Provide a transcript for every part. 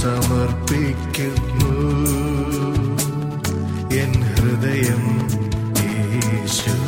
സമർപ്പിക്കുന്നു. എൻ ഹൃദയം യേശുവിന്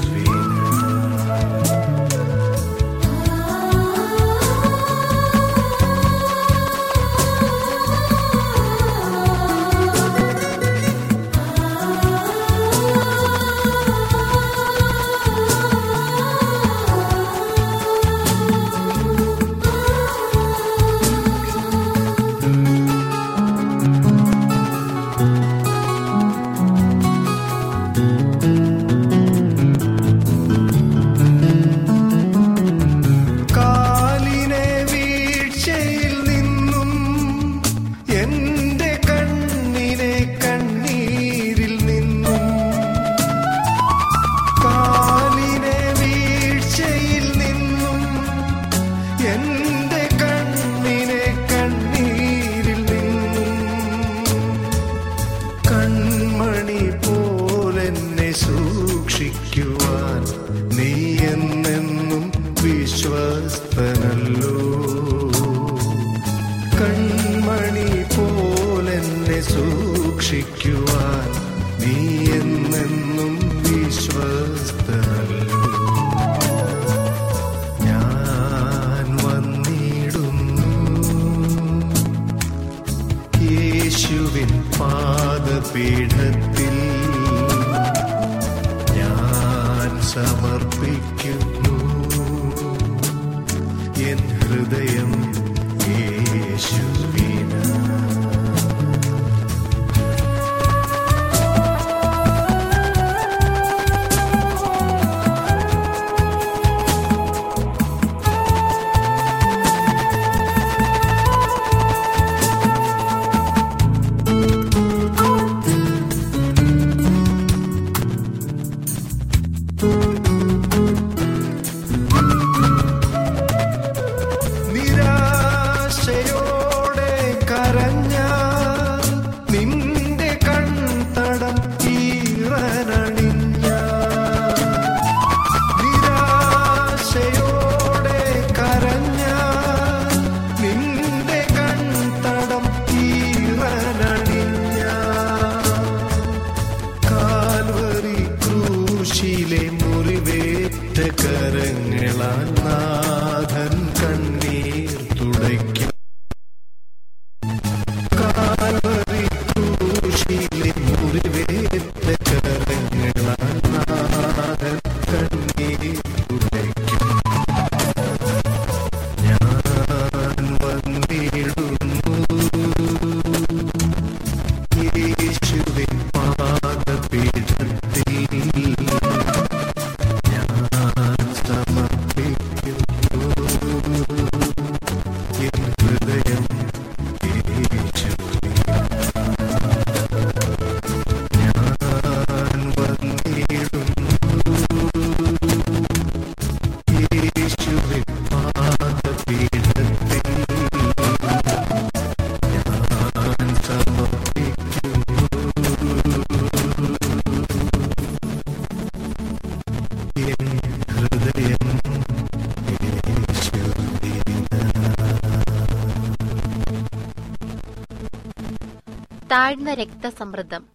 താഴ്ന്ന രക്തസമ്മർദ്ദം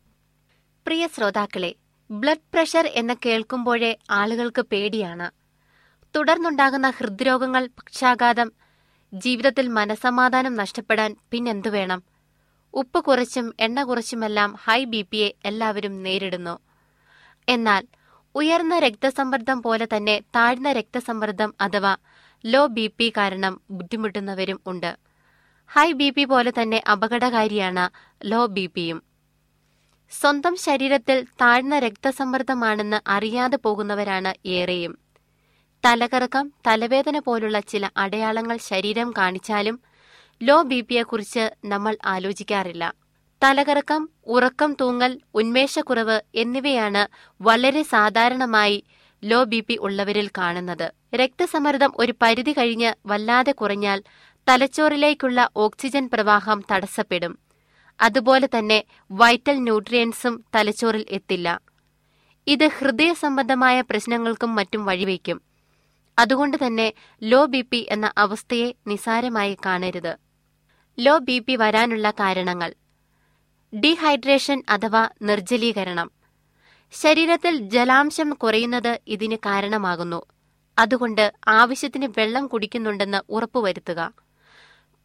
പ്രിയ ശ്രോതാക്കളെ ബ്ലഡ് പ്രഷർ എന്ന് കേൾക്കുമ്പോഴേ ആളുകൾക്ക് പേടിയാണ്. തുടർന്നുണ്ടാകുന്ന ഹൃദ്രോഗങ്ങൾ പക്ഷാഘാതം ജീവിതത്തിൽ മനസമാധാനം നഷ്ടപ്പെടാൻ പിന്നെന്തു വേണം? ഉപ്പ് കുറച്ചും എണ്ണ കുറച്ചുമെല്ലാം ഹൈ ബി പിയെ എല്ലാവരും നേരിടുന്നു. എന്നാൽ ഉയർന്ന രക്തസമ്മർദ്ദം പോലെ തന്നെ താഴ്ന്ന രക്തസമ്മർദ്ദം അഥവാ ലോ ബി പി കാരണം ബുദ്ധിമുട്ടുന്നവരും ഉണ്ട്. ഹൈ ബി പി പോലെ തന്നെ അപകടകാരിയാണ് ലോ ബി പിയും. സ്വന്തം ശരീരത്തിൽ താഴ്ന്ന രക്തസമ്മർദ്ദമാണെന്ന് അറിയാതെ പോകുന്നവരാണ് ഏറെയും. തലകറക്കം തലവേദന പോലുള്ള ചില അടയാളങ്ങൾ ശരീരം കാണിച്ചാലും ലോ ബി പിയെക്കുറിച്ച് നമ്മൾ ആലോചിക്കാറില്ല. തലകറക്കം ഉറക്കം തൂങ്ങൽ ഉന്മേഷക്കുറവ് എന്നിവയാണ് വളരെ സാധാരണമായി ലോ ബി പി ഉള്ളവരിൽ കാണുന്നത്. രക്തസമ്മർദ്ദം ഒരു പരിധി കഴിഞ്ഞ് വല്ലാതെ കുറഞ്ഞാൽ തലച്ചോറിലേക്കുള്ള ഓക്സിജൻ പ്രവാഹം തടസ്സപ്പെടും. അതുപോലെ തന്നെ വൈറ്റൽ ന്യൂട്രിയൻസും തലച്ചോറിൽ എത്തില്ല. ഇത് ഹൃദയ സംബന്ധമായ പ്രശ്നങ്ങൾക്കും മറ്റും വഴിവെക്കും. അതുകൊണ്ട് തന്നെ ലോ ബി പി എന്ന അവസ്ഥയെ നിസാരമായി കാണരുത്. ലോ ബി പി വരാനുള്ള കാരണങ്ങൾ. ഡീഹൈഡ്രേഷൻ അഥവാ നിർജലീകരണം. ശരീരത്തിൽ ജലാംശം കുറയുന്നത് ഇതിന് കാരണമാകുന്നു. അതുകൊണ്ട് ആവശ്യത്തിന് വെള്ളം കുടിക്കുന്നുണ്ടെന്ന് ഉറപ്പുവരുത്തുക.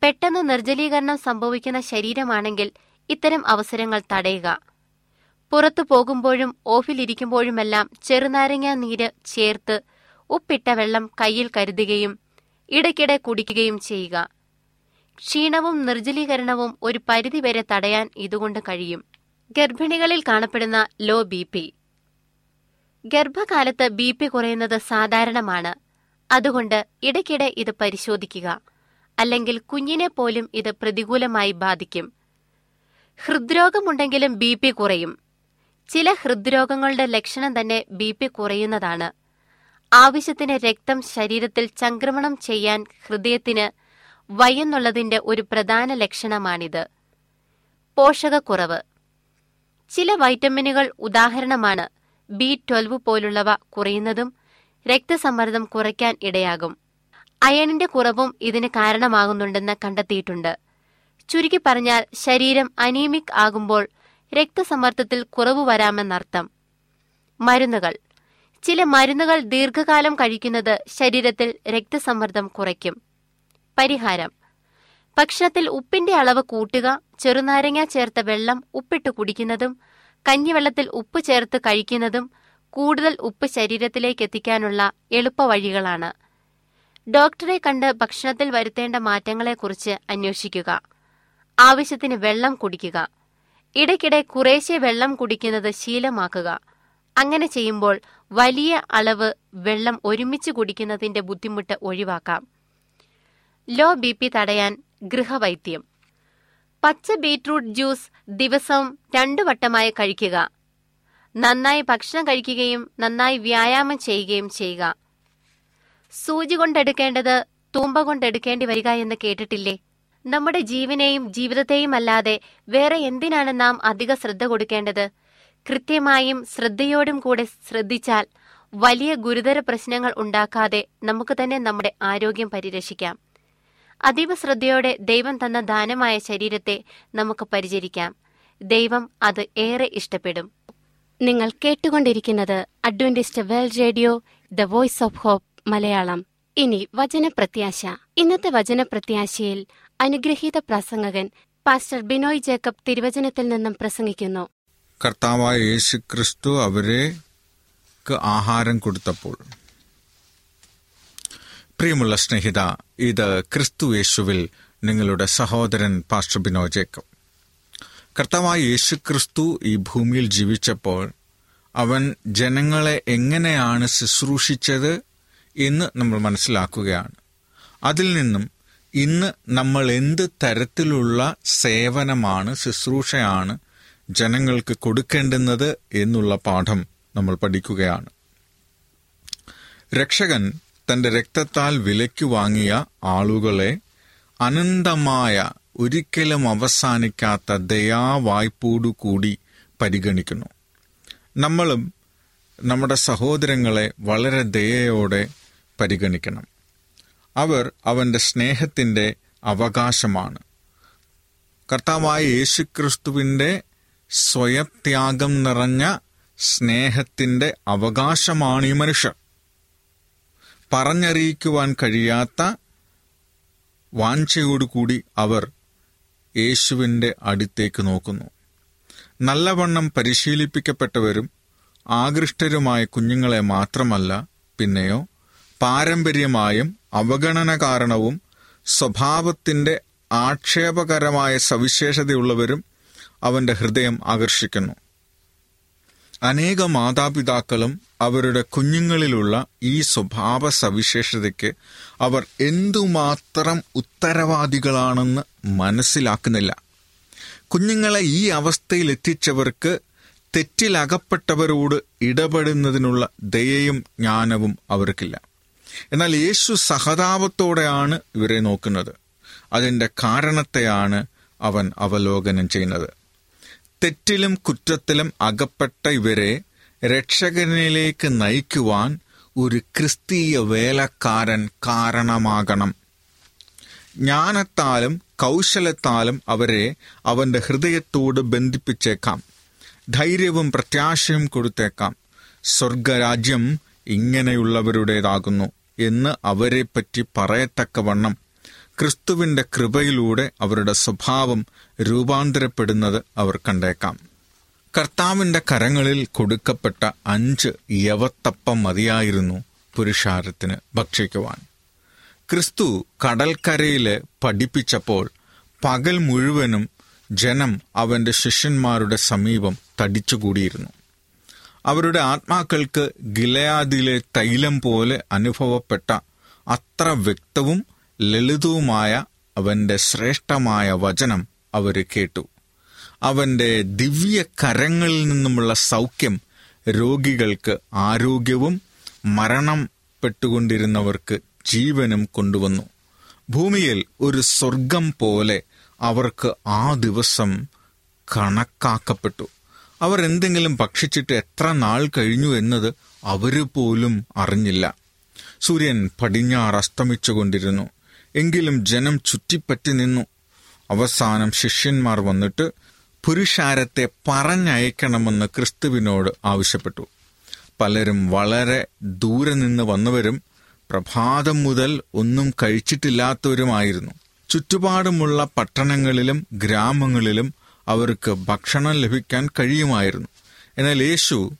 പെട്ടെന്ന് നിർജലീകരണം സംഭവിക്കുന്ന ശരീരമാണെങ്കിൽ ഇത്തരം അവസരങ്ങൾ തടയുക. പുറത്തു പോകുമ്പോഴും ഓഫിലിരിക്കുമ്പോഴുമെല്ലാം ചെറുനാരങ്ങ നീര് ചേർത്ത് ഉപ്പിട്ട വെള്ളം കയ്യിൽ കരുതുകയും ഇടയ്ക്കിടെ കുടിക്കുകയും ചെയ്യുക. ക്ഷീണവും നിർജലീകരണവും ഒരു പരിധിവരെ തടയാൻ ഇതുകൊണ്ട് കഴിയും. ഗർഭിണികളിൽ കാണപ്പെടുന്ന ലോ ബി പി. ഗർഭകാലത്ത് ബി പി കുറയുന്നത് സാധാരണമാണ്. അതുകൊണ്ട് ഇടയ്ക്കിടെ ഇത് പരിശോധിക്കുക. അല്ലെങ്കിൽ കുഞ്ഞിനെ പോലും ഇത് പ്രതികൂലമായി ബാധിക്കും. ഹൃദ്രോഗമുണ്ടെങ്കിലും ബി പി കുറയും. ചില ഹൃദ്രോഗങ്ങളുടെ ലക്ഷണം തന്നെ ബി പി കുറയുന്നതാണ്. ആവശ്യത്തിന് രക്തം ശരീരത്തിൽ ചംക്രമണം ചെയ്യാൻ ഹൃദയത്തിന് വയ്യെന്നുള്ളതിന്റെ ഒരു പ്രധാന ലക്ഷണമാണിത്. പോഷകക്കുറവ്. ചില വൈറ്റമിനുകൾ ഉദാഹരണമാണ് ബി ട്വൽവ് പോലുള്ളവ കുറയുന്നതും രക്തസമ്മർദ്ദം കുറയ്ക്കാൻ ഇടയാകും. അയണിന്റെ കുറവും ഇതിന് കാരണമാകുന്നുണ്ടെന്ന് കണ്ടെത്തിയിട്ടുണ്ട്. ചുരുക്കി പറഞ്ഞാൽ ശരീരം അനീമിക് ആകുമ്പോൾ രക്തസമ്മർദ്ദത്തിൽ കുറവ് വരാമെന്നർത്ഥം. മരുന്നുകൾ. ചില മരുന്നുകൾ ദീർഘകാലം കഴിക്കുന്നത് ശരീരത്തിൽ രക്തസമ്മർദ്ദം കുറയ്ക്കും. പരിഹാരം. ഭക്ഷണത്തിൽ ഉപ്പിന്റെ അളവ് കൂട്ടുക ചെറുനാരങ്ങ ചേർത്ത വെള്ളം ഉപ്പിട്ട് കുടിക്കുന്നതും കഞ്ഞിവെള്ളത്തിൽ ഉപ്പ് ചേർത്ത് കഴിക്കുന്നതും കൂടുതൽ ഉപ്പ് ശരീരത്തിലേക്ക് എത്തിക്കാനുള്ള എളുപ്പവഴികളാണ്. ഡോക്ടറെ കണ്ട് ഭക്ഷണത്തിൽ വരുത്തേണ്ട മാറ്റങ്ങളെക്കുറിച്ച് അന്വേഷിക്കുക. ആവശ്യത്തിന് വെള്ളം കുടിക്കുക. ഇടയ്ക്കിടെ കുറേശ്ശെ വെള്ളം കുടിക്കുന്നത് ശീലമാക്കുക. അങ്ങനെ ചെയ്യുമ്പോൾ വലിയ അളവ് വെള്ളം ഒരുമിച്ച് കുടിക്കുന്നതിന്റെ ബുദ്ധിമുട്ട് ഒഴിവാക്കാം. ലോ ബി പി തടയാൻ ഗൃഹവൈദ്യം. പച്ച ബീറ്റ്റൂട്ട് ജ്യൂസ് ദിവസവും രണ്ടു വട്ടമായി കഴിക്കുക. നന്നായി ഭക്ഷണം കഴിക്കുകയും നന്നായി വ്യായാമം ചെയ്യുകയും ചെയ്യുക. സൂചി കൊണ്ടെടുക്കേണ്ടത് തൂമ്പ കൊണ്ടെടുക്കേണ്ടി വരിക എന്ന് കേട്ടിട്ടില്ലേ? നമ്മുടെ ജീവനെയും ജീവിതത്തെയും അല്ലാതെ വേറെ എന്തിനാണ് നാം അധിക ശ്രദ്ധ കൊടുക്കേണ്ടത്? കൃത്യമായും ശ്രദ്ധയോടും കൂടെ ശ്രദ്ധിച്ചാൽ വലിയ ഗുരുതര പ്രശ്നങ്ങൾ ഉണ്ടാക്കാതെ നമുക്ക് തന്നെ നമ്മുടെ ആരോഗ്യം പരിരക്ഷിക്കാം. അതീവ ശ്രദ്ധയോടെ ദൈവം തന്ന ദാനമായ ശരീരത്തെ നമുക്ക് പരിചരിക്കാം. ദൈവം അത് ഏറെ ഇഷ്ടപ്പെടും. നിങ്ങൾ കേട്ടുകൊണ്ടിരിക്കുന്നത് Adventist World Radio the Voice of Hope. Malayalam. ഇനി വചനപ്രത്യാശ. ഇന്നത്തെ വചനപ്രത്യാശയിൽ അനുഗ്രഹീത പ്രസംഗകൻ പാസ്റ്റർ ബിനോയ് ജേക്കബ് തിരുവചനത്തിൽ നിന്നും പ്രസംഗിക്കുന്നു. കർത്താവായ യേശു ക്രിസ്തു അവരെ ആഹാരം കൊടുത്തപ്പോൾ പ്രിയമുള്ള സ്നേഹിത ഇത് ക്രിസ്തു യേശുവിൽ നിങ്ങളുടെ സഹോദരൻ പാസ്റ്റർ ബിനോയ് ജേക്കബ്. കർത്താവായ യേശു ക്രിസ്തു ഈ ഭൂമിയിൽ ജീവിച്ചപ്പോൾ അവൻ ജനങ്ങളെ എങ്ങനെയാണ് ശുശ്രൂഷിച്ചത് എന്ന് നമ്മൾ മനസ്സിലാക്കുകയാണ്. അതിൽ നിന്നും ഇന്ന് നമ്മൾ എന്ത് തരത്തിലുള്ള സേവനമാണ് ശുശ്രൂഷയാണ് ജനങ്ങൾക്ക് കൊടുക്കേണ്ടുന്നത് എന്നുള്ള പാഠം നമ്മൾ പഠിക്കുകയാണ്. രക്ഷകൻ തന്റെ രക്തത്താൽ വിലയ്ക്ക് വാങ്ങിയ ആളുകളെ അനന്തമായ ഒരിക്കലും അവസാനിക്കാത്ത ദയാവായ്പോടുകൂടി പരിഗണിക്കുന്നു. നമ്മളും നമ്മുടെ സഹോദരങ്ങളെ വളരെ ദയയോടെ പരിഗണിക്കണം. അവർ അവന്റെ സ്നേഹത്തിന്റെ അവകാശമാണ്. കർത്താവായ യേശുക്രിസ്തുവിന്റെ സ്വയത്യാഗം നിറഞ്ഞ സ്നേഹത്തിന്റെ അവകാശമാണ് ഈ മനുഷ്യർ. പറഞ്ഞറിയിക്കുവാൻ കഴിയാത്ത വാഞ്ചയോടുകൂടി അവർ യേശുവിന്റെ അടുത്തേക്ക് നോക്കുന്നു. നല്ലവണ്ണം പരിശീലിപ്പിക്കപ്പെട്ടവരും ആകൃഷ്ടരുമായ കുഞ്ഞുങ്ങളെ മാത്രമല്ല പിന്നെയോ പാരമ്പര്യമായും അവഗണന കാരണവും സ്വഭാവത്തിന്റെ ആക്ഷേപകരമായ സവിശേഷതയുള്ളവരും അവന്റെ ഹൃദയം ആകർഷിക്കുന്നു. അനേക മാതാപിതാക്കളും അവരുടെ കുഞ്ഞുങ്ങളിലുള്ള ഈ സ്വഭാവ സവിശേഷതയ്ക്ക് അവർ എന്തുമാത്രം ഉത്തരവാദികളാണെന്ന് മനസ്സിലാക്കുന്നില്ല. കുഞ്ഞുങ്ങളെ ഈ അവസ്ഥയിൽ എത്തിച്ചവർക്ക് തെറ്റിലകപ്പെട്ടവരോട് ഇടപെടുന്നതിനുള്ള ദയയും ജ്ഞാനവും അവർക്കില്ല. എന്നാൽ യേശു സഹതാപത്തോടെയാണ് ഇവരെ നോക്കുന്നത്. അതിന്റെ കാരണത്തെയാണ് അവൻ അവലോകനം ചെയ്യുന്നത്. തെറ്റിലും കുറ്റത്തിലും അകപ്പെട്ട ഇവരെ രക്ഷകനിലേക്ക് നയിക്കുവാൻ ഒരു ക്രിസ്തീയ വേലക്കാരൻ കാരണമാകണം. ജ്ഞാനത്താലും കൗശലത്താലും അവരെ അവന്റെ ഹൃദയത്തോട് ബന്ധിപ്പിച്ചേക്കാം. ധൈര്യവും പ്രത്യാശയും കൊടുത്തേക്കാം. സ്വർഗരാജ്യം ഇങ്ങനെയുള്ളവരുടേതാകുന്നു. എന്ന് അവരെപ്പറ്റി പറയത്തക്കവണ്ണം ക്രിസ്തുവിന്റെ കൃപയിലൂടെ അവരുടെ സ്വഭാവം രൂപാന്തരപ്പെടുന്നത് അവർ കണ്ടേക്കാം. കർത്താവിന്റെ കരങ്ങളിൽ കൊടുക്കപ്പെട്ട അഞ്ച് യവത്തപ്പം മതിയായിരുന്നു പുരുഷാരത്തിന് ഭക്ഷിക്കുവാൻ. ക്രിസ്തു കടൽക്കരയിൽ പഠിപ്പിച്ചപ്പോൾ പകൽ മുഴുവനും ജനം അവന്റെ ശിഷ്യന്മാരുടെ സമീപം തടിച്ചുകൂടിയിരുന്നു. അവരുടെ ആത്മാക്കൾക്ക് ഗിലയാദിലെ തൈലം പോലെ അനുഭവപ്പെട്ട അത്ര വ്യക്തവും ലളിതവുമായ അവന്റെ ശ്രേഷ്ഠമായ വചനം അവർ കേട്ടു. അവന്റെ ദിവ്യ കരങ്ങളിൽ നിന്നുമുള്ള സൗഖ്യം രോഗികൾക്ക് ആരോഗ്യവും മരണം പെട്ടുകൊണ്ടിരുന്നവർക്ക് ജീവനും കൊണ്ടുവന്നു. ഭൂമിയിൽ ഒരു സ്വർഗം പോലെ അവർക്ക് ആ ദിവസം കണക്കാക്കപ്പെട്ടു. അവർ എന്തെങ്കിലും ഭക്ഷിച്ചിട്ട് എത്ര നാൾ കഴിഞ്ഞു എന്നത് അവർ പോലും അറിഞ്ഞില്ല. സൂര്യൻ പടിഞ്ഞാറ് അസ്തമിച്ചുകൊണ്ടിരുന്നു. എങ്കിലും ജനം ചുറ്റിപ്പറ്റി നിന്നു. അവസാനം ശിഷ്യന്മാർ വന്നിട്ട് പുരുഷാരത്തെ പറഞ്ഞയക്കണമെന്ന് ക്രിസ്തുവിനോട് ആവശ്യപ്പെട്ടു. പലരും വളരെ ദൂരെ നിന്ന് വന്നവരും പ്രഭാതം മുതൽ ഒന്നും കഴിച്ചിട്ടില്ലാത്തവരുമായിരുന്നു. ചുറ്റുപാടുമുള്ള പട്ടണങ്ങളിലും ഗ്രാമങ്ങളിലും അവർക്ക് ഭക്ഷണം ലഭിക്കാൻ കഴിയുമായിരുന്നു. എന്നാൽ യേശു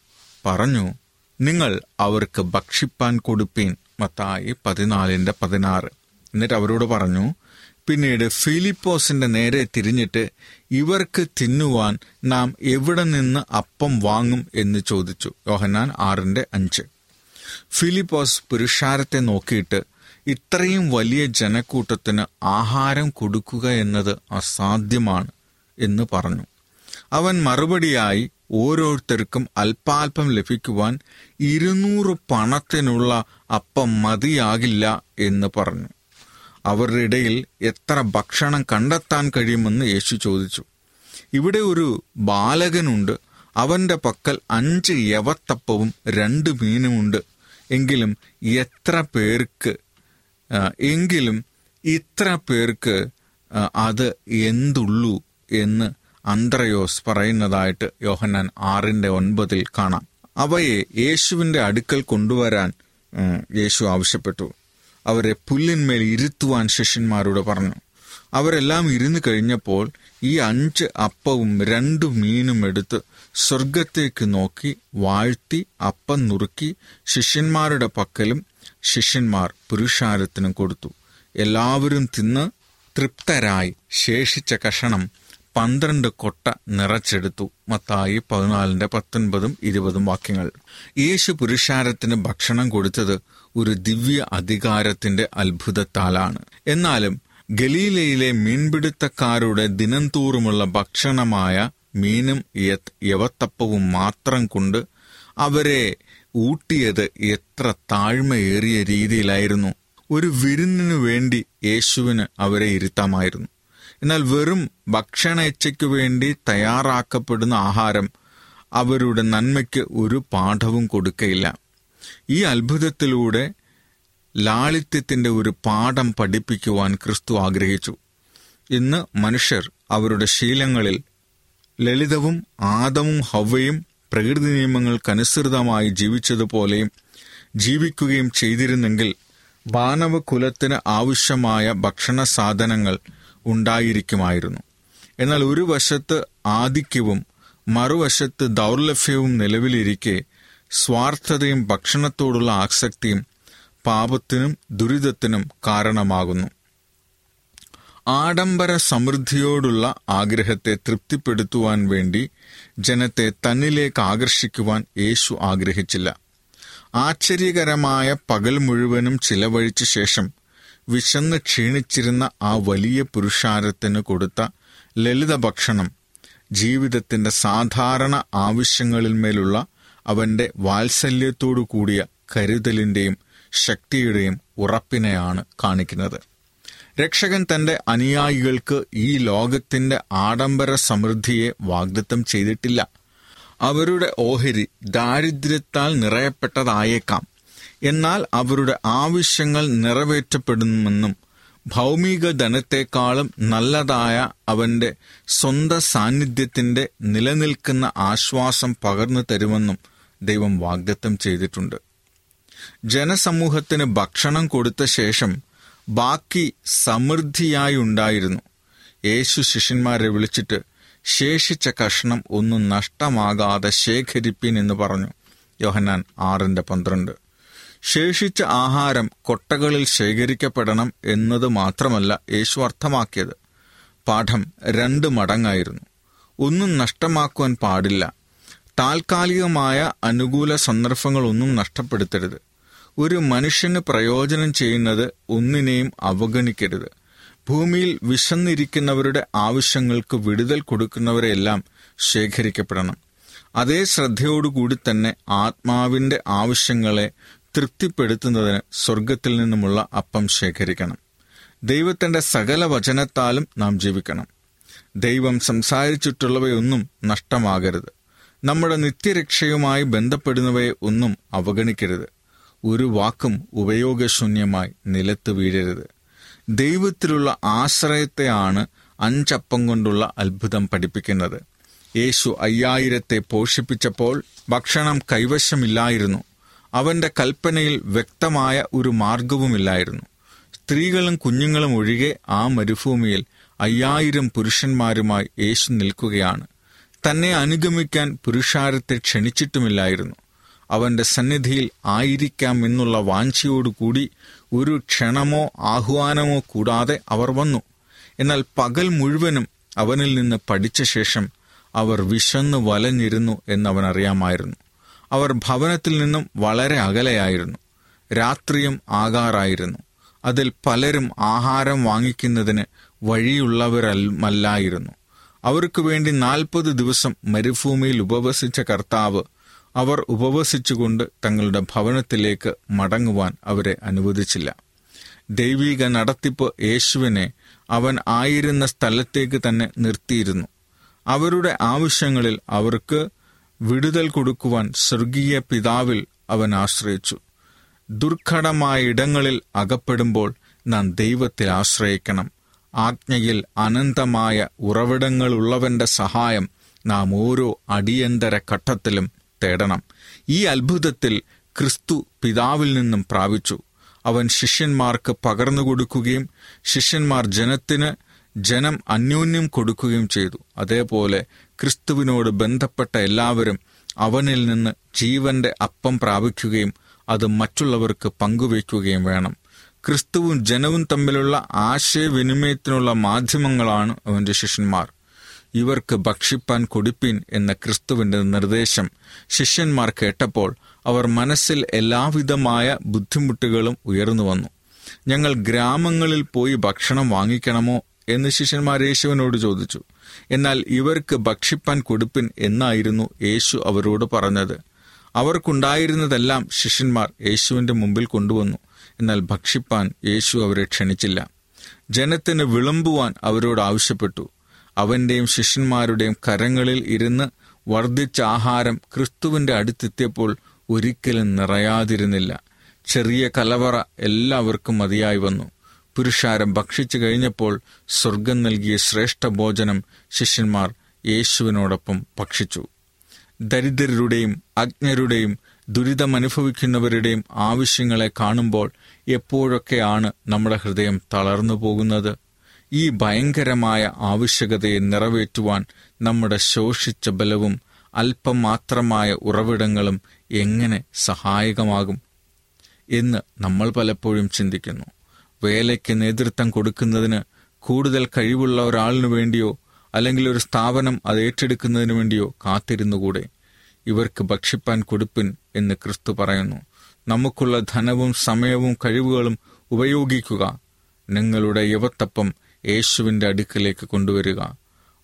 പറഞ്ഞു നിങ്ങൾ അവർക്ക് ഭക്ഷിപ്പാൻ കൊടുപ്പീൻ. മത്തായി പതിനാലിന്റെ പതിനാറ്. എന്നിട്ട് അവരോട് പറഞ്ഞു പിന്നീട് ഫിലിപ്പോസിന്റെ നേരെ തിരിഞ്ഞിട്ട് ഇവർക്ക് തിന്നുവാൻ നാം എവിടെ നിന്ന് അപ്പം വാങ്ങും? എന്ന് ചോദിച്ചു. യോഹന്നാൻ ആറിന്റെ അഞ്ച്. ഫിലിപ്പോസ് പുരുഷാരത്തെ നോക്കിയിട്ട് ഇത്രയും വലിയ ജനക്കൂട്ടത്തിന് ആഹാരം കൊടുക്കുക എന്നത് അസാധ്യമാണ്. എന്ന് പറഞ്ഞു. അവൻ മറുപടിയായി ഓരോരുത്തർക്കും അല്പാൽപം ലഭിക്കുവാൻ ഇരുന്നൂറ് പണത്തിനുള്ള അപ്പം മതിയാകില്ല എന്ന് പറഞ്ഞു. അവരുടെ ഇടയിൽ എത്ര ഭക്ഷണം കണ്ടെത്താൻ കഴിയുമെന്ന് യേശു ചോദിച്ചു. ഇവിടെ ഒരു ബാലകനുണ്ട്. അവന്റെ പക്കൽ അഞ്ച് യവത്തപ്പവും രണ്ട് മീനുമുണ്ട്. എങ്കിലും എത്ര പേർക്ക് എങ്കിലും ഇത്ര പേർക്ക് അത് എന്തുള്ളൂ? എന്ന് അന്ത്രയോസ് പറയുന്നതായിട്ട് യോഹന്നാൻ ആറിന്റെ ഒൻപതിൽ കാണാം. അവയെ യേശുവിന്റെ അടുക്കൽ കൊണ്ടുവരാൻ യേശു ആവശ്യപ്പെട്ടു. അവരെ പുല്ലിന്മേൽ ഇരുത്തുവാൻ ശിഷ്യന്മാരോട് പറഞ്ഞു. അവരെല്ലാം ഇരുന്ന് കഴിഞ്ഞപ്പോൾ ഈ അഞ്ച് അപ്പവും രണ്ടു മീനും എടുത്ത് സ്വർഗത്തേക്ക് നോക്കി വാഴ്ത്തി അപ്പം നുറുക്കി ശിഷ്യന്മാരുടെ പക്കലും ശിഷ്യന്മാർ പുരുഷാരത്തിനും കൊടുത്തു. എല്ലാവരും തിന്ന് തൃപ്തരായി. ശേഷിച്ച കഷണം പന്ത്രണ്ട് കൊട്ട നിറച്ചെടുത്തു. മത്തായി പതിനാലിന്റെ പത്തൊൻപതും ഇരുപതും വാക്യങ്ങൾ. യേശു പുരുഷാരത്തിന് ഭക്ഷണം കൊടുത്തത് ഒരു ദിവ്യ അധികാരത്തിന്റെ അത്ഭുതത്താലാണ്. എന്നാലും ഗലീലയിലെ മീൻപിടുത്തക്കാരുടെ ദിനംതോറുമുള്ള ഭക്ഷണമായ മീനും യവത്തപ്പവും മാത്രം കൊണ്ട് അവരെ ഊട്ടിയത് എത്ര താഴ്മയേറിയ രീതിയിലായിരുന്നു. ഒരു വിരുന്നിനു വേണ്ടി യേശുവിന് അവരെ ഇരുത്താമായിരുന്നു. എന്നാൽ വെറും ഭക്ഷണ ഇച്ഛയ്ക്കു വേണ്ടി തയ്യാറാക്കപ്പെടുന്ന ആഹാരം അവരുടെ നന്മയ്ക്ക് ഒരു പാഠവും കൊടുക്കയില്ല. ഈ അത്ഭുതത്തിലൂടെ ലാളിത്യത്തിന്റെ ഒരു പാഠം പഠിപ്പിക്കുവാൻ ക്രിസ്തു ആഗ്രഹിച്ചു. ഇന്ന് മനുഷ്യർ അവരുടെ ശീലങ്ങളിൽ ലളിതവും ആദവും ഹവ്വയും പ്രകൃതി നിയമങ്ങൾക്കനുസൃതമായി ജീവിച്ചതുപോലെയും ജീവിക്കുകയും ചെയ്തിരുന്നെങ്കിൽ മാനവകുലത്തിന് ആവശ്യമായ ഭക്ഷണ സാധനങ്ങൾ ഉണ്ടായിരിക്കുമായിരുന്നു. എന്നാൽ ഒരു വശത്ത് ആധിക്യവും മറുവശത്ത് ദൗർലഭ്യവും നിലവിലിരിക്കെ സ്വാർത്ഥതയും ഭക്ഷണത്തോടുള്ള ആസക്തിയും പാപത്തിനും ദുരിതത്തിനും കാരണമാകുന്നു. ആഡംബര സമൃദ്ധിയോടുള്ള ആഗ്രഹത്തെ തൃപ്തിപ്പെടുത്തുവാൻ വേണ്ടി ജനത്തെ തന്നിലേക്ക് ആകർഷിക്കുവാൻ യേശു ആഗ്രഹിച്ചില്ല. ആശ്ചര്യകരമായ പകൽ മുഴുവനും ചിലവഴിച്ച ശേഷം വിശന്ന് ക്ഷീണിച്ചിരുന്ന ആ വലിയ പുരുഷാരത്തിന് കൊടുത്ത ലളിത ഭക്ഷണം ജീവിതത്തിന്റെ സാധാരണ ആവശ്യങ്ങളിന്മേലുള്ള അവന്റെ വാത്സല്യത്തോടു കൂടിയ കരുതലിന്റെയും ശക്തിയുടെയും ഉറപ്പിനെയാണ് കാണിക്കുന്നത്. രക്ഷകൻ തന്റെ അനുയായികൾക്ക് ഈ ലോകത്തിന്റെ ആഡംബര സമൃദ്ധിയെ വാഗ്ദത്തം ചെയ്തിട്ടില്ല. അവരുടെ ഓഹരി ദാരിദ്ര്യത്താൽ നിറയപ്പെട്ടതായേക്കാം. എന്നാൽ അവരുടെ ആവശ്യങ്ങൾ നിറവേറ്റപ്പെടുമെന്നും ഭൗമിക ധനത്തെക്കാളും നല്ലതായ അവന്റെ സ്വന്ത സാന്നിധ്യത്തിന്റെ നിലനിൽക്കുന്ന ആശ്വാസം പകർന്നു തരുമെന്നും ദൈവം വാഗ്ദത്തം ചെയ്തിട്ടുണ്ട്. ജനസമൂഹത്തിന് ഭക്ഷണം കൊടുത്ത ശേഷം ബാക്കി സമൃദ്ധിയായി ഉണ്ടായിരുന്നു. യേശു ശിഷ്യന്മാരെ വിളിച്ചിട്ട് ശേഷിച്ച കഷ്ണം ഒന്നും നഷ്ടമാകാതെ ശേഖരിപ്പിൻ എന്ന് പറഞ്ഞു. യോഹന്നാൻ ആറിന്റെ പന്ത്രണ്ട്. ശേഷിച്ച ആഹാരം കൊട്ടകളിൽ ശേഖരിക്കപ്പെടണം എന്നത് മാത്രമല്ല യേശു അർത്ഥമാക്കിയത്. പാഠം രണ്ട് മടങ്ങായിരുന്നു. ഒന്നും നഷ്ടമാക്കുവാൻ പാടില്ല. താൽക്കാലികമായ അനുകൂല സന്ദർഭങ്ങളൊന്നും നഷ്ടപ്പെടുത്തരുത്. ഒരു മനുഷ്യന് പ്രയോജനം ചെയ്യുന്നത് ഒന്നിനെയും അവഗണിക്കരുത്. ഭൂമിയിൽ വിശന്നിരിക്കുന്നവരുടെ ആവശ്യങ്ങൾക്ക് വിടുതൽ കൊടുക്കുന്നവരെയെല്ലാം ശേഖരിക്കപ്പെടണം. അതേ ശ്രദ്ധയോടുകൂടി തന്നെ ആത്മാവിന്റെ ആവശ്യങ്ങളെ തൃപ്തിപ്പെടുത്തുന്നതിന് സ്വർഗത്തിൽ നിന്നുമുള്ള അപ്പം ശേഖരിക്കണം. ദൈവത്തിന്റെ സകല വചനത്താലും നാം ജീവിക്കണം. ദൈവം സംസാരിച്ചിട്ടുള്ളവയൊന്നും നഷ്ടമാകരുത്. നമ്മുടെ നിത്യരക്ഷയുമായി ബന്ധപ്പെടുന്നവയെ ഒന്നും അവഗണിക്കരുത്. ഒരു വാക്കും ഉപയോഗശൂന്യമായി നിലത്ത് വീഴരുത്. ദൈവത്തിലുള്ള ആശ്രയത്തെയാണ് അഞ്ചപ്പം കൊണ്ടുള്ള അത്ഭുതം പഠിപ്പിക്കുന്നത്. യേശു അയ്യായിരത്തെ പോഷിപ്പിച്ചപ്പോൾ ഭക്ഷണം കൈവശമില്ലായിരുന്നു. അവന്റെ കൽപ്പനയിൽ വ്യക്തമായ ഒരു മാർഗവുമില്ലായിരുന്നു സ്ത്രീകളും കുഞ്ഞുങ്ങളും ഒഴികെ ആ മരുഭൂമിയിൽ അയ്യായിരം പുരുഷന്മാരുമായി യേശു നിൽക്കുകയാണ്. തന്നെ അനുഗമിക്കാൻ പുരുഷാരത്തെ ക്ഷണിച്ചിട്ടുമില്ലായിരുന്നു. അവന്റെ സന്നിധിയിൽ ആയിരിക്കാം എന്നുള്ള വാഞ്ചയോടുകൂടി ഒരു ക്ഷണമോ ആഹ്വാനമോ കൂടാതെ അവർ വന്നു. എന്നാൽ പകൽ മുഴുവനും അവനിൽ നിന്ന് പഠിച്ച ശേഷം അവർ വിശന്നു വലഞ്ഞിരുന്നു എന്നവൻ അറിയാമായിരുന്നു അവർ ഭവനത്തിൽ നിന്നും വളരെ അകലെയായിരുന്നു. രാത്രിയും ആകാറായിരുന്നു. അതിൽ പലരും ആഹാരം വാങ്ങിക്കുന്നതിന് വഴിയുള്ളവരല്ലായിരുന്നു അവർക്ക് വേണ്ടി നാൽപ്പത് ദിവസം മരുഭൂമിയിൽ ഉപവസിച്ച കർത്താവ് അവർ ഉപവസിച്ചുകൊണ്ട് തങ്ങളുടെ ഭവനത്തിലേക്ക് മടങ്ങുവാൻ അവരെ അനുവദിച്ചില്ല. ദൈവിക നടത്തിപ്പ് യേശുവിനെ അവൻ ആയിരുന്ന സ്ഥലത്തേക്ക് തന്നെ നിർത്തിയിരുന്നു. അവരുടെ ആവശ്യങ്ങളിൽ അവർക്ക് വിടുതൽ കൊടുക്കുവാൻ സ്വർഗീയ പിതാവിൽ അവൻ ആശ്രയിച്ചു. ദുർഘടമായ ഇടങ്ങളിൽ അകപ്പെടുമ്പോൾ നാം ദൈവത്തിൽ ആശ്രയിക്കണം. ആജ്ഞയിൽ അനന്തമായ ഉറവിടങ്ങളുള്ളവന്റെ സഹായം നാം ഓരോ അടിയന്തര ഘട്ടത്തിലും തേടണം. ഈ അത്ഭുതത്തിൽ ക്രിസ്തു പിതാവിൽ നിന്നും പ്രാപിച്ചു. അവൻ ശിഷ്യന്മാർക്ക് പകർന്നു കൊടുക്കുകയും ശിഷ്യന്മാർ ജനത്തിന് ജനം അന്യോന്യം കൊടുക്കുകയും ചെയ്തു. അതേപോലെ ക്രിസ്തുവിനോട് ബന്ധപ്പെട്ട എല്ലാവരും അവനിൽ നിന്ന് ജീവന്റെ അപ്പം പ്രാപിക്കുകയും അത് മറ്റുള്ളവർക്ക് പങ്കുവയ്ക്കുകയും വേണം. ക്രിസ്തുവും ജനവും തമ്മിലുള്ള ആശയവിനിമയത്തിനുള്ള മാധ്യമങ്ങളാണ് അവന്റെ ശിഷ്യന്മാർ. ഇവർക്ക് ഭക്ഷിപ്പാൻ കൊടുപ്പിൻ എന്ന ക്രിസ്തുവിന്റെ നിർദ്ദേശം ശിഷ്യന്മാർ കേട്ടപ്പോൾ അവർ മനസ്സിൽ എല്ലാവിധമായ ബുദ്ധിമുട്ടുകളും ഉയർന്നു വന്നു. ഞങ്ങൾ ഗ്രാമങ്ങളിൽ പോയി ഭക്ഷണം വാങ്ങിക്കണമോ? എന്ന് ശിഷ്യന്മാർ യേശുവിനോട് ചോദിച്ചു. എന്നാൽ ഇവർക്ക് ഭക്ഷിപ്പാൻ കൊടുപ്പിൻ എന്നായിരുന്നു യേശു അവരോട് പറഞ്ഞത്. അവർക്കുണ്ടായിരുന്നതെല്ലാം ശിഷ്യന്മാർ യേശുവിന്റെ മുമ്പിൽ കൊണ്ടുവന്നു. എന്നാൽ ഭക്ഷിപ്പാൻ യേശു അവരെ ക്ഷണിച്ചില്ല. ജനത്തിന് വിളമ്പുവാൻ അവരോട് ആവശ്യപ്പെട്ടു. അവന്റെയും ശിഷ്യന്മാരുടെയും കരങ്ങളിൽ ഇരുന്ന് വർദ്ധിച്ച ആഹാരം ക്രിസ്തുവിന്റെ അടുത്തെത്തിയപ്പോൾ ഒരിക്കലും നിറയാതിരുന്നില്ല. ചെറിയ കലവറ എല്ലാവർക്കും മതിയായി വന്നു. പുരുഷാരം ഭക്ഷിച്ചു കഴിഞ്ഞപ്പോൾ സ്വർഗം നൽകിയ ശ്രേഷ്ഠ ഭോജനം ശിഷ്യന്മാർ യേശുവിനോടൊപ്പം ഭക്ഷിച്ചു. ദരിദ്രരുടെയും അജ്ഞരുടെയും ദുരിതമനുഭവിക്കുന്നവരുടെയും ആവശ്യങ്ങളെ കാണുമ്പോൾ എപ്പോഴൊക്കെയാണ് നമ്മുടെ ഹൃദയം തളർന്നു പോകുന്നത്? ഈ ഭയങ്കരമായ ആവശ്യകതയെ നിറവേറ്റുവാൻ നമ്മുടെ ശോഷിച്ച ബലവും അല്പം മാത്രമായ ഉറവിടങ്ങളും എങ്ങനെ സഹായകമാകും എന്ന് നമ്മൾ പലപ്പോഴും ചിന്തിക്കുന്നു. വേലയ്ക്ക് നേതൃത്വം കൊടുക്കുന്നതിന് കൂടുതൽ കഴിവുള്ള ഒരാളിനു വേണ്ടിയോ അല്ലെങ്കിൽ ഒരു സ്ഥാപനം അത് ഏറ്റെടുക്കുന്നതിന് വേണ്ടിയോ കാത്തിരുന്നുകൂടെ? ഇവർക്ക് ഭക്ഷിപ്പാൻ കൊടുപ്പിൻ എന്ന് ക്രിസ്തു പറയുന്നു. നമുക്കുള്ള ധനവും സമയവും കഴിവുകളും ഉപയോഗിക്കുക. നിങ്ങളുടെ യുവത്തപ്പം യേശുവിന്റെ അടുക്കലേക്ക് കൊണ്ടുവരിക.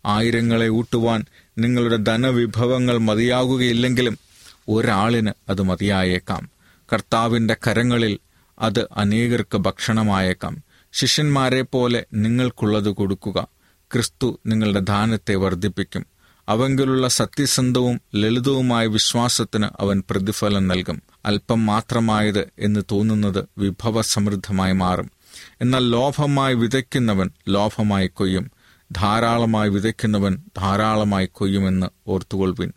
ആയിരങ്ങളെ ഊട്ടുവാൻ നിങ്ങളുടെ ധനവിഭവങ്ങൾ മതിയാകുകയില്ലെങ്കിലും ഒരാളിന് അത് മതിയായേക്കാം. കർത്താവിന്റെ കരങ്ങളിൽ അത് അനേകർക്ക് ഭക്ഷണമായേക്കാം. ശിഷ്യന്മാരെ പോലെ നിങ്ങൾക്കുള്ളത് കൊടുക്കുക. ക്രിസ്തു നിങ്ങളുടെ ദാനത്തെ വർദ്ധിപ്പിക്കും. അവങ്കിലുള്ള സത്യസന്ധവും ലളിതവുമായ വിശ്വാസത്തിന് അവൻ പ്രതിഫലം നൽകും. അല്പം മാത്രമായത് എന്ന് തോന്നുന്നത് വിഭവസമൃദ്ധമായി മാറും. എന്നാൽ ലോഭമായി വിതയ്ക്കുന്നവൻ ലോഭമായി കൊയ്യും. ധാരാളമായി വിതയ്ക്കുന്നവൻ ധാരാളമായി കൊയ്യുമെന്ന് ഓർത്തുകൊള്ളുവിൻ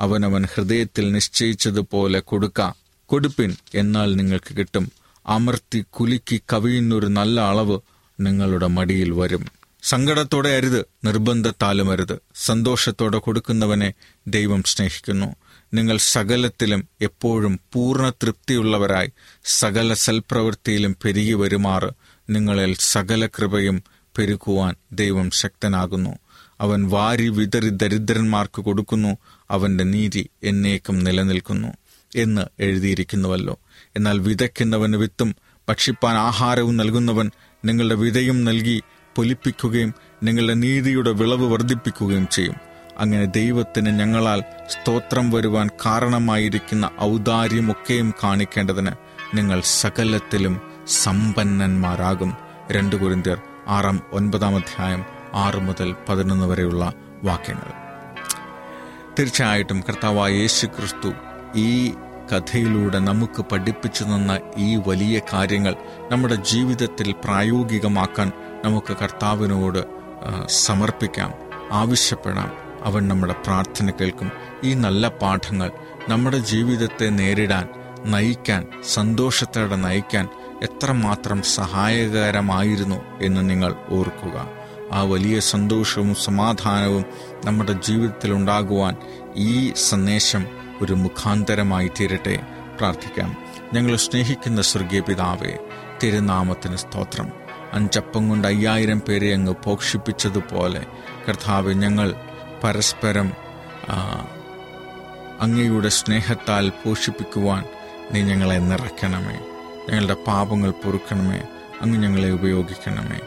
അവനവൻ ഹൃദയത്തിൽ നിശ്ചയിച്ചതുപോലെ കൊടുക്ക. കൊടുപ്പിൻ എന്നാൽ നിങ്ങൾക്ക് കിട്ടും. അമർത്തി കുലുക്കി കവിയുന്നൊരു നല്ല അളവ് നിങ്ങളുടെ മടിയിൽ വരും. സങ്കടത്തോടെ അരുത് നിർബന്ധത്താലും അരുത് സന്തോഷത്തോടെ കൊടുക്കുന്നവനെ ദൈവം സ്നേഹിക്കുന്നു. നിങ്ങൾ സകലത്തിലും എപ്പോഴും പൂർണ തൃപ്തിയുള്ളവരായി സകല സൽപ്രവൃത്തിയിലും പെരുകി വരുമാർ നിങ്ങളിൽ സകല കൃപയും പെരുക്കുവാൻ ദൈവം ശക്തനാകുന്നു. അവൻ വാരി വിതറി ദരിദ്രന്മാർക്ക് കൊടുക്കുന്നു. അവന്റെ നീതി എന്നേക്കും നിലനിൽക്കുന്നു എന്ന് എഴുതിയിരിക്കുന്നുവല്ലോ. എന്നാൽ വിതയ്ക്കുന്നവന് വിത്തും ഭക്ഷിപ്പാൻ ആഹാരവും നൽകുന്നവൻ നിങ്ങളുടെ വിതയും നൽകി പൊലിപ്പിക്കുകയും നിങ്ങളുടെ നീതിയുടെ വിളവ് വർദ്ധിപ്പിക്കുകയും ചെയ്യും. അങ്ങനെ ദൈവത്തിന് ഞങ്ങളാൽ സ്തോത്രം വരുവാൻ കാരണമായിരിക്കുന്ന ഔദാര്യമൊക്കെയും കാണിക്കേണ്ടതിന് നിങ്ങൾ സകലത്തിലും സമ്പന്നന്മാരാകും. രണ്ടു കുരിന്തിയർ ആറാം ഒൻപതാം അധ്യായം ആറ് മുതൽ പതിനൊന്ന് വരെയുള്ള വാക്യങ്ങൾ. തീർച്ചയായിട്ടും കർത്താവായ യേശു ക്രിസ്തു ഈ കഥയിലൂടെ നമുക്ക് പഠിപ്പിച്ചു തന്ന ഈ വലിയ കാര്യങ്ങൾ നമ്മുടെ ജീവിതത്തിൽ പ്രായോഗികമാക്കാൻ നമുക്ക് കർത്താവിനോട് സമർപ്പിക്കാം ആവശ്യപ്പെടാം. അവൻ നമ്മുടെ പ്രാർത്ഥന കേൾക്കും. ഈ നല്ല പാഠങ്ങൾ നമ്മുടെ ജീവിതത്തെ നേരിടാൻ നയിക്കാൻ സന്തോഷത്തോടെ നയിക്കാൻ എത്രമാത്രം സഹായകരമായിരുന്നു എന്ന് നിങ്ങൾ ഓർക്കുക. ആ വലിയ സന്തോഷവും സമാധാനവും നമ്മുടെ ജീവിതത്തിൽ ഉണ്ടാകുവാൻ ഈ സന്ദേശം ഒരു മുഖാന്തരമായി തീരട്ടെ. പ്രാർത്ഥിക്കാം. ഞങ്ങൾ സ്നേഹിക്കുന്ന സ്വർഗീയ പിതാവെ തിരുനാമത്തിന് സ്തോത്രം. അഞ്ചപ്പം കൊണ്ട് അയ്യായിരം പേരെ അങ്ങ് പോഷിപ്പിച്ചതുപോലെ കർത്താവ് ഞങ്ങൾ പരസ്പരം അങ്ങയുടെ സ്നേഹത്താൽ പോഷിപ്പിക്കുവാൻ നീ ഞങ്ങളെ നിറയ്ക്കണമേ. ഞങ്ങളുടെ പാപങ്ങൾ പൊറുക്കണമേ. അങ്ങ് ഞങ്ങളെ ഉപയോഗിക്കണമേ.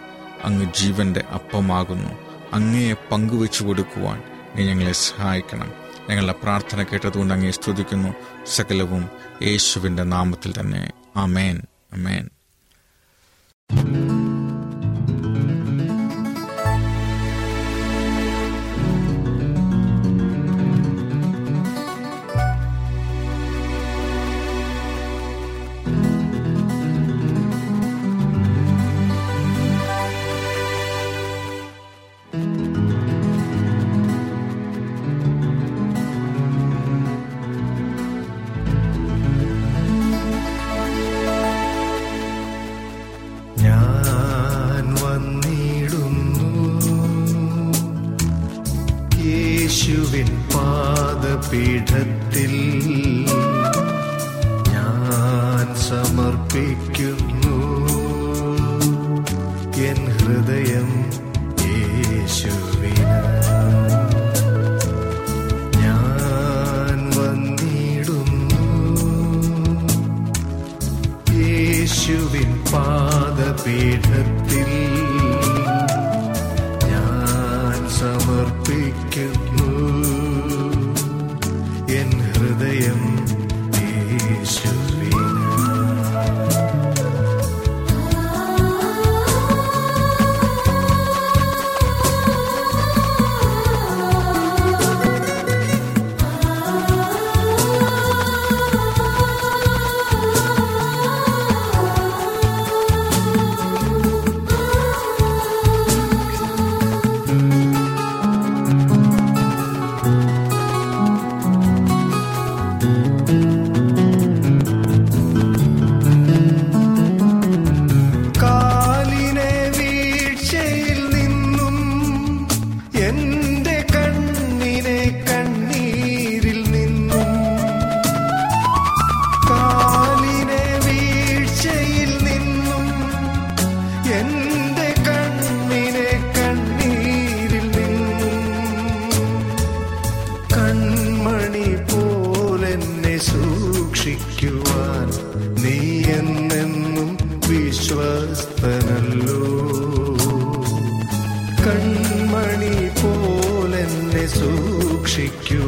അങ്ങ് ജീവന്റെ അപ്പമാകുന്നു. അങ്ങയെ പങ്കുവെച്ചു കൊടുക്കുവാൻ നീ ഞങ്ങളെ സഹായിക്കണം. ഞങ്ങളുടെ പ്രാർത്ഥന കേട്ടതുകൊണ്ട് അങ്ങേ സ്തുതിക്കുന്നു. സകലവും യേശുവിന്റെ നാമത്തിൽ തന്നെ. അമേൻ അമേൻ പാദപീഠത്തിൽ സൂക്ഷിക്കുവാൻ